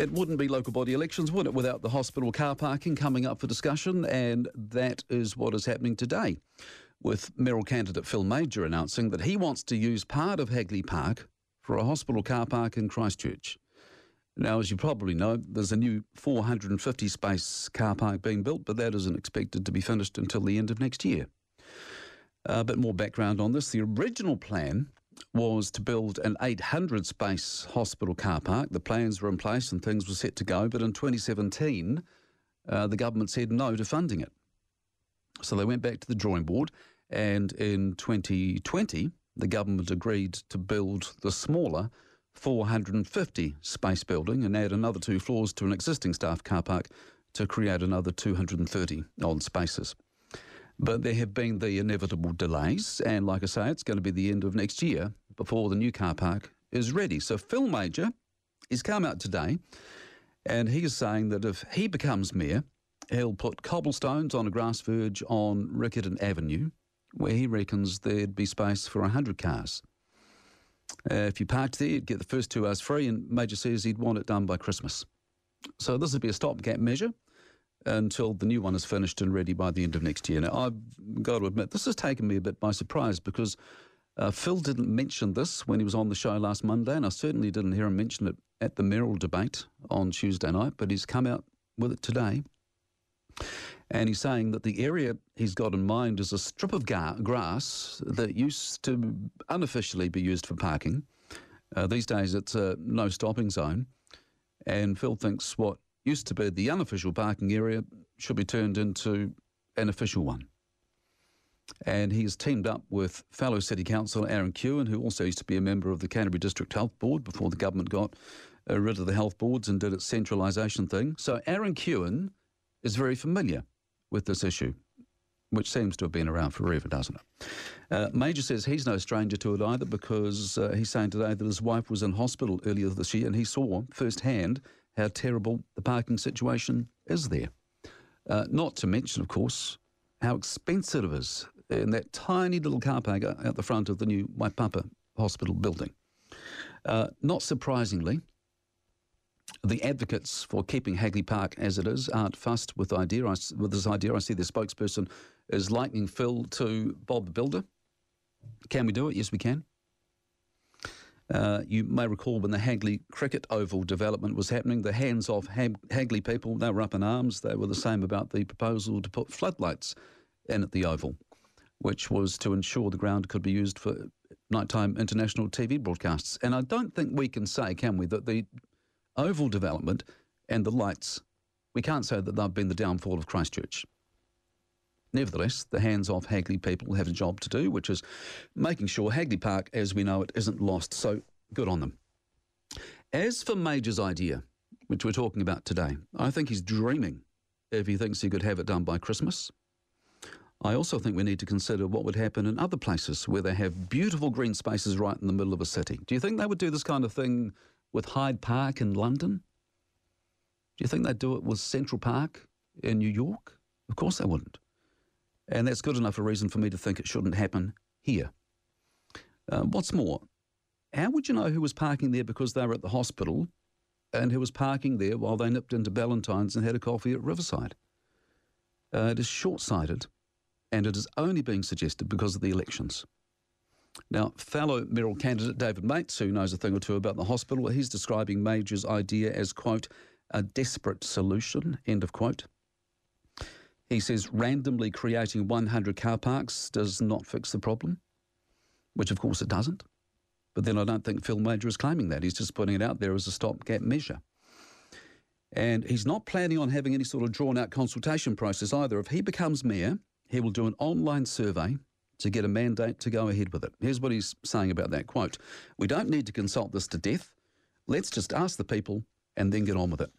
It wouldn't be local body elections, would it, without the hospital car parking coming up for discussion? And that is what is happening today, with mayoral candidate Phil Mauger announcing that he wants to use part of Hagley Park for a hospital car park in Christchurch. Now, as you probably know, there's a new 450 space car park being built, but that isn't expected to be finished until the end of next year. A bit more background on this. The original plan was to build an 800 space hospital car park. The plans were in place and things were set to go, but in 2017, uh, the government said no to funding it. So they went back to the drawing board, and in 2020, the government agreed to build the smaller 450 space building and add another two floors to an existing staff car park to create another 230 odd spaces. But there have been the inevitable delays, and like I say, it's going to be the end of next year before the new car park is ready. So Phil Mauger is come out today, and he is saying that if he becomes mayor, he'll put cobblestones on a grass verge on Riccarton Avenue, where he reckons there'd be space for 100 cars. Uh, if you parked there, you'd get the first two hours free, and Mauger says he'd want it done by Christmas. So this would be a stopgap measure until the new one is finished and ready by the end of next year. Now, I've got to admit, this has taken me a bit by surprise because uh, Phil didn't mention this when he was on the show last Monday, and I certainly didn't hear him mention it at the mayoral debate on Tuesday night, but he's come out with it today. And he's saying that the area he's got in mind is a strip of ga- grass that used to unofficially be used for parking. Uh, these days, it's a no stopping zone. And Phil thinks what used to be the unofficial parking area should be turned into an official one. And he's teamed up with fellow City Councillor Aaron Keown, who also used to be a member of the Canterbury District Health Board before the government got uh, rid of the health boards and did its centralisation thing. So Aaron Keown is very familiar with this issue, which seems to have been around forever, doesn't it? Uh, Mauger says he's no stranger to it either because uh, he's saying today that his wife was in hospital earlier this year and he saw firsthand how terrible the parking situation is there. Uh, not to mention, of course, how expensive it is in that tiny little car park out the front of the new Waipapa Hospital building. Uh, not surprisingly, the advocates for keeping Hagley Park as it is aren't fussed with idea. I, with this idea, I see the spokesperson is lightning Phil to Bob the Builder. Can we do it? Yes, we can. Uh, you may recall when the Hagley Cricket Oval development was happening, the hands off Hagley people, they were up in arms. They were the same about the proposal to put floodlights in at the Oval, which was to ensure the ground could be used for nighttime international TV broadcasts. And I don't think we can say, can we, that the Oval development and the lights, we can't say that they've been the downfall of Christchurch. Nevertheless, the hands off Hagley people have a job to do, which is making sure Hagley Park, as we know it, isn't lost. So good on them. As for Mauger's idea, which we're talking about today, I think he's dreaming if he thinks he could have it done by Christmas. I also think we need to consider what would happen in other places where they have beautiful green spaces right in the middle of a city. Do you think they would do this kind of thing with Hyde Park in London? Do you think they'd do it with Central Park in New York? Of course they wouldn't. And that's good enough a reason for me to think it shouldn't happen here. Uh, what's more, how would you know who was parking there because they were at the hospital and who was parking there while they nipped into Ballantyne's and had a coffee at Riverside? Uh, it is short sighted and it is only being suggested because of the elections. Now, fellow mayoral candidate David Meates, who knows a thing or two about the hospital, he's describing Mauger's idea as, quote, a desperate solution, end of quote. He says randomly creating 100 car parks does not fix the problem, which of course it doesn't. But then I don't think Phil Mauger is claiming that. He's just putting it out there as a stopgap measure. And he's not planning on having any sort of drawn out consultation process either. If he becomes mayor, he will do an online survey to get a mandate to go ahead with it. Here's what he's saying about that quote We don't need to consult this to death. Let's just ask the people and then get on with it.